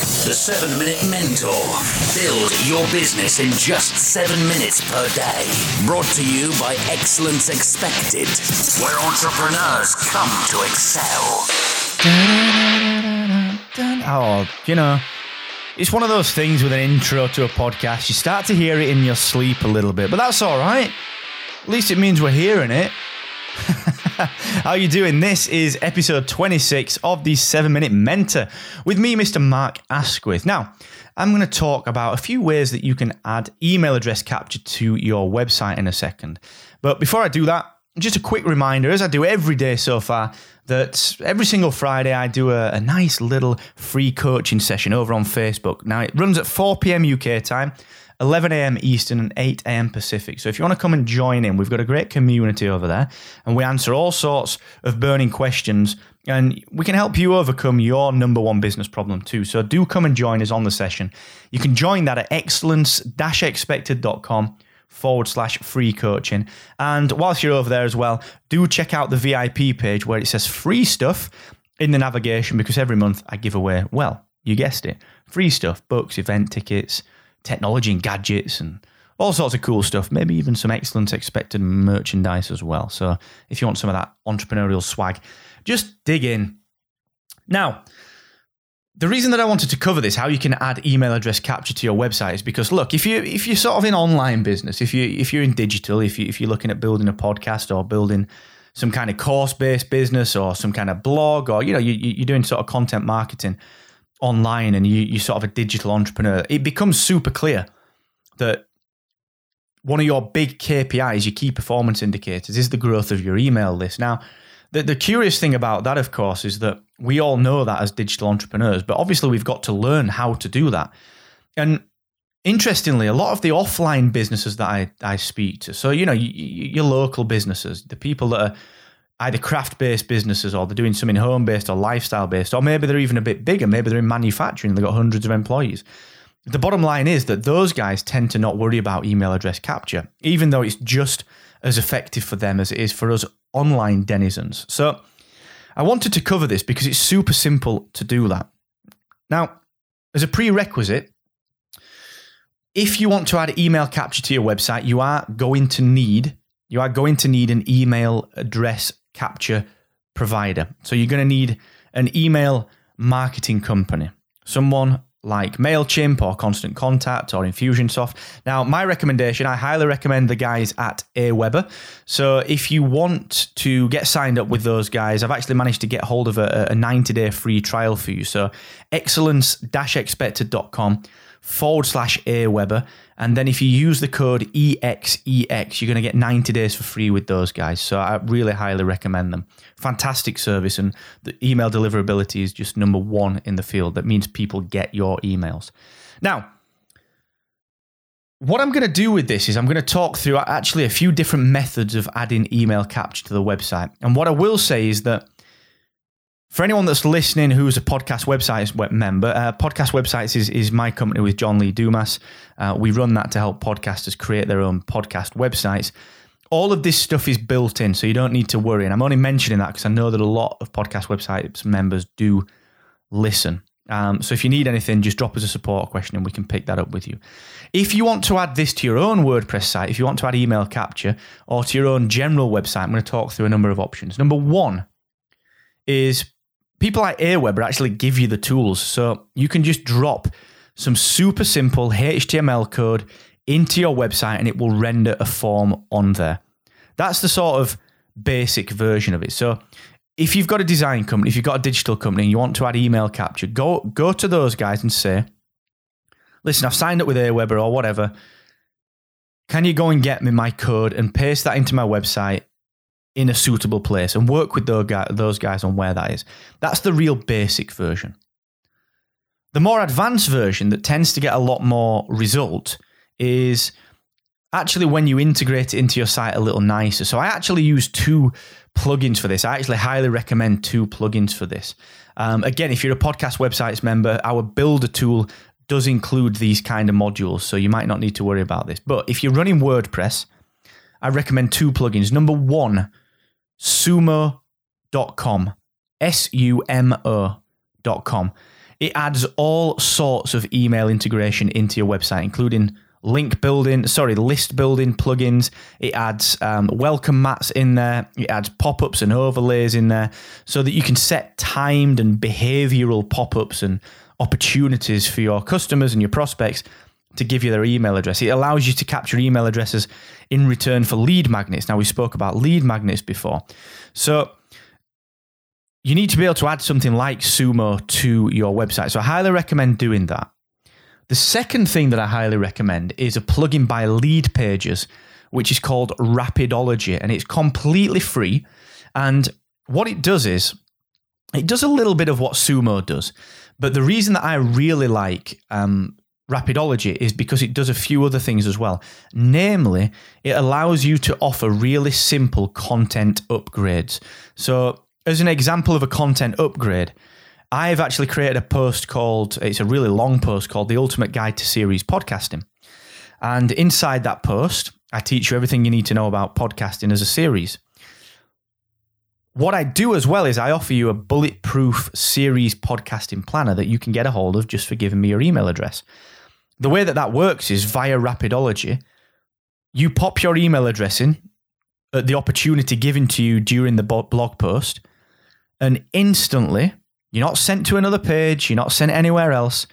The 7 Minute Mentor. Build your business in just 7 minutes per day. Brought to you by Excellence Expected, where entrepreneurs come to excel. Oh, you know, it's one of those things with an intro to a podcast. You start to hear it in your sleep a little bit, but that's all right. At least it means we're hearing it. How you doing? This is episode 26 of the 7 Minute Mentor with me, Mr. Mark Asquith. Now, I'm going to talk about a few ways that you can add email address capture to your website in a second. But before I do that, just a quick reminder, as I do every day so far, that every single Friday I do a, a nice little free coaching session over on Facebook. Now, it runs at 4 p.m. UK time. 11 a.m. Eastern and 8 a.m. Pacific. So if you want to come and join in, we've got a great community over there and we answer all sorts of burning questions and we can help you overcome your number one business problem too. So do come and join us on the session. You can join that at excellence-expected.com forward slash free coaching. And whilst you're over there as well, do check out the VIP page where it says free stuff in the navigation because every month I give away, well, you guessed it, free stuff, books, event tickets, technology and gadgets and all sorts of cool stuff, maybe even some excellence expected merchandise as well. So if you want some of that entrepreneurial swag, just dig in. Now, the reason that I wanted to cover this, how you can add email address capture to your website, is because look, if you if you're sort of in online business, if you if you're in digital, if you if you're looking at building a podcast or building some kind of course based business or some kind of blog or you know you, you're doing sort of content marketing, online and you, you're sort of a digital entrepreneur, it becomes super clear that one of your big KPIs, your key performance indicators, is the growth of your email list. Now, the, the curious thing about that, of course, is that we all know that as digital entrepreneurs, but obviously we've got to learn how to do that. And interestingly, a lot of the offline businesses that I, I speak to, so, you know, your local businesses, the people that are either craft based businesses or they're doing something home based or lifestyle based, or maybe they're even a bit bigger. Maybe they're in manufacturing, they've got hundreds of employees. The bottom line is that those guys tend to not worry about email address capture, even though it's just as effective for them as it is for us online denizens. So I wanted to cover this because it's super simple to do that. Now, as a prerequisite, if you want to add email capture to your website, you are going to need you are going to need an email address capture provider. So you're going to need an email marketing company, someone like MailChimp or Constant Contact or Infusionsoft. Now, my recommendation, I highly recommend the guys at Aweber. So if you want to get signed up with those guys, I've actually managed to get hold of a, 90 day free trial for you. So excellence expected.com forward slash Aweber. And then if you use the code EXEX, you're going to get 90 days for free with those guys. So I really highly recommend them. Fantastic service. And the email deliverability is just number one in the field. That means people get your emails. Now, what I'm going to do with this is I'm going to talk through actually a few different methods of adding email capture to the website. And what I will say is that for anyone that's listening who's a podcast websites member, uh, podcast websites is, is my company with John Lee Dumas. Uh, we run that to help podcasters create their own podcast websites. All of this stuff is built in, so you don't need to worry. And I'm only mentioning that because I know that a lot of podcast websites members do listen. Um, so if you need anything, just drop us a support question and we can pick that up with you. If you want to add this to your own WordPress site, if you want to add email capture or to your own general website, I'm going to talk through a number of options. Number one is people like Aweber actually give you the tools. So you can just drop some super simple HTML code into your website and it will render a form on there. That's the sort of basic version of it. So if you've got a design company, if you've got a digital company and you want to add email capture, go go to those guys and say, listen, I've signed up with Aweber or whatever. Can you go and get me my code and paste that into my website in a suitable place and work with those guys on where that is. That's the real basic version. The more advanced version that tends to get a lot more result is actually when you integrate it into your site a little nicer. So I actually use two plugins for this. I actually highly recommend two plugins for this. Um, again, if you're a podcast websites member, our builder tool does include these kind of modules, so you might not need to worry about this. But if you're running WordPress, I recommend two plugins. Number one, sumo.com, S U M O.com. It adds all sorts of email integration into your website, including link building, sorry, list building plugins. It adds um, welcome mats in there. It adds pop ups and overlays in there so that you can set timed and behavioral pop ups and opportunities for your customers and your prospects to give you their email address. It allows you to capture email addresses in return for lead magnets. Now, we spoke about lead magnets before. So, you need to be able to add something like Sumo to your website. So, I highly recommend doing that. The second thing that I highly recommend is a plugin by Lead Pages, which is called Rapidology, and it's completely free. And what it does is it does a little bit of what Sumo does, but the reason that I really like um, Rapidology is because it does a few other things as well. Namely, it allows you to offer really simple content upgrades. So, as an example of a content upgrade, I've actually created a post called, it's a really long post called The Ultimate Guide to Series Podcasting. And inside that post, I teach you everything you need to know about podcasting as a series. What I do as well is I offer you a bulletproof series podcasting planner that you can get a hold of just for giving me your email address. The way that that works is via Rapidology. You pop your email address in at the opportunity given to you during the blog post, and instantly you're not sent to another page. You're not sent anywhere else.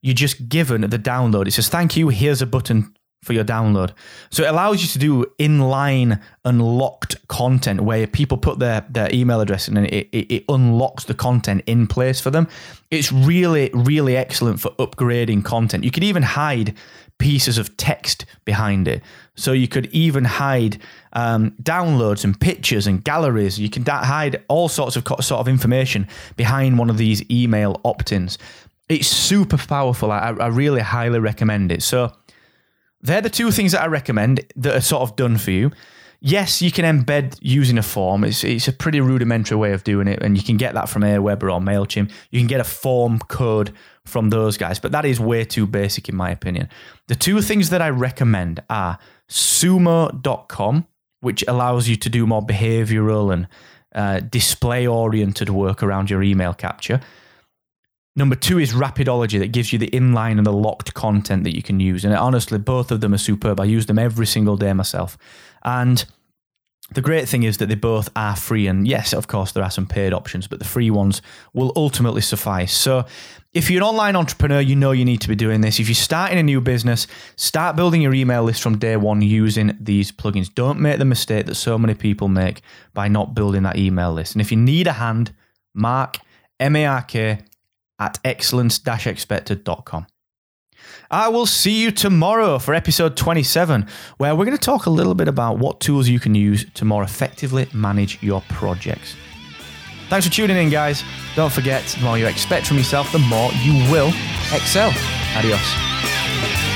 You're just given the download. It says, thank you. Here's a button for your download. So it allows you to do inline unlocked content where people put their, their email address in and it, it, it, unlocks the content in place for them. It's really, really excellent for upgrading content. You could even hide pieces of text behind it. So you could even hide um, downloads and pictures and galleries. You can da- hide all sorts of co- sort of information behind one of these email opt-ins. It's super powerful. I, I really highly recommend it. So they're the two things that I recommend that are sort of done for you. Yes, you can embed using a form. It's, it's a pretty rudimentary way of doing it, and you can get that from Aweber or MailChimp. You can get a form code from those guys, but that is way too basic in my opinion. The two things that I recommend are sumo.com, which allows you to do more behavioral and uh, display oriented work around your email capture. Number two is Rapidology that gives you the inline and the locked content that you can use. And honestly, both of them are superb. I use them every single day myself. And the great thing is that they both are free. And yes, of course, there are some paid options, but the free ones will ultimately suffice. So if you're an online entrepreneur, you know you need to be doing this. If you're starting a new business, start building your email list from day one using these plugins. Don't make the mistake that so many people make by not building that email list. And if you need a hand, mark, M A R K, at excellence-expected.com. I will see you tomorrow for episode 27, where we're going to talk a little bit about what tools you can use to more effectively manage your projects. Thanks for tuning in, guys. Don't forget, the more you expect from yourself, the more you will excel. Adios.